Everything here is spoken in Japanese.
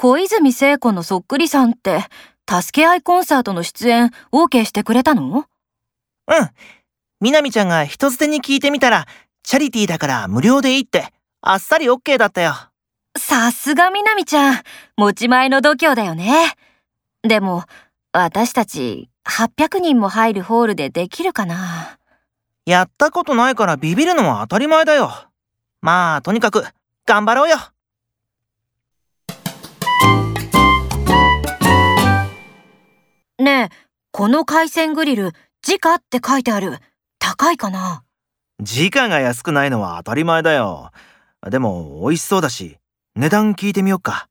小泉聖子のそっくりさんって、助け合いコンサートの出演 OK してくれたの？うん。みなみちゃんが人捨てに聞いてみたら、チャリティーだから無料でいいって、あっさり OK だったよ。さすがみなみちゃん、持ち前の度胸だよね。でも、私たち800人も入るホールでできるかな？やったことないからビビるのは当たり前だよ。まあ、とにかく、頑張ろうよ。この海鮮グリル、時価って書いてある。高いかな？時価が安くないのは当たり前だよ。でも、美味しそうだし、値段聞いてみよっか。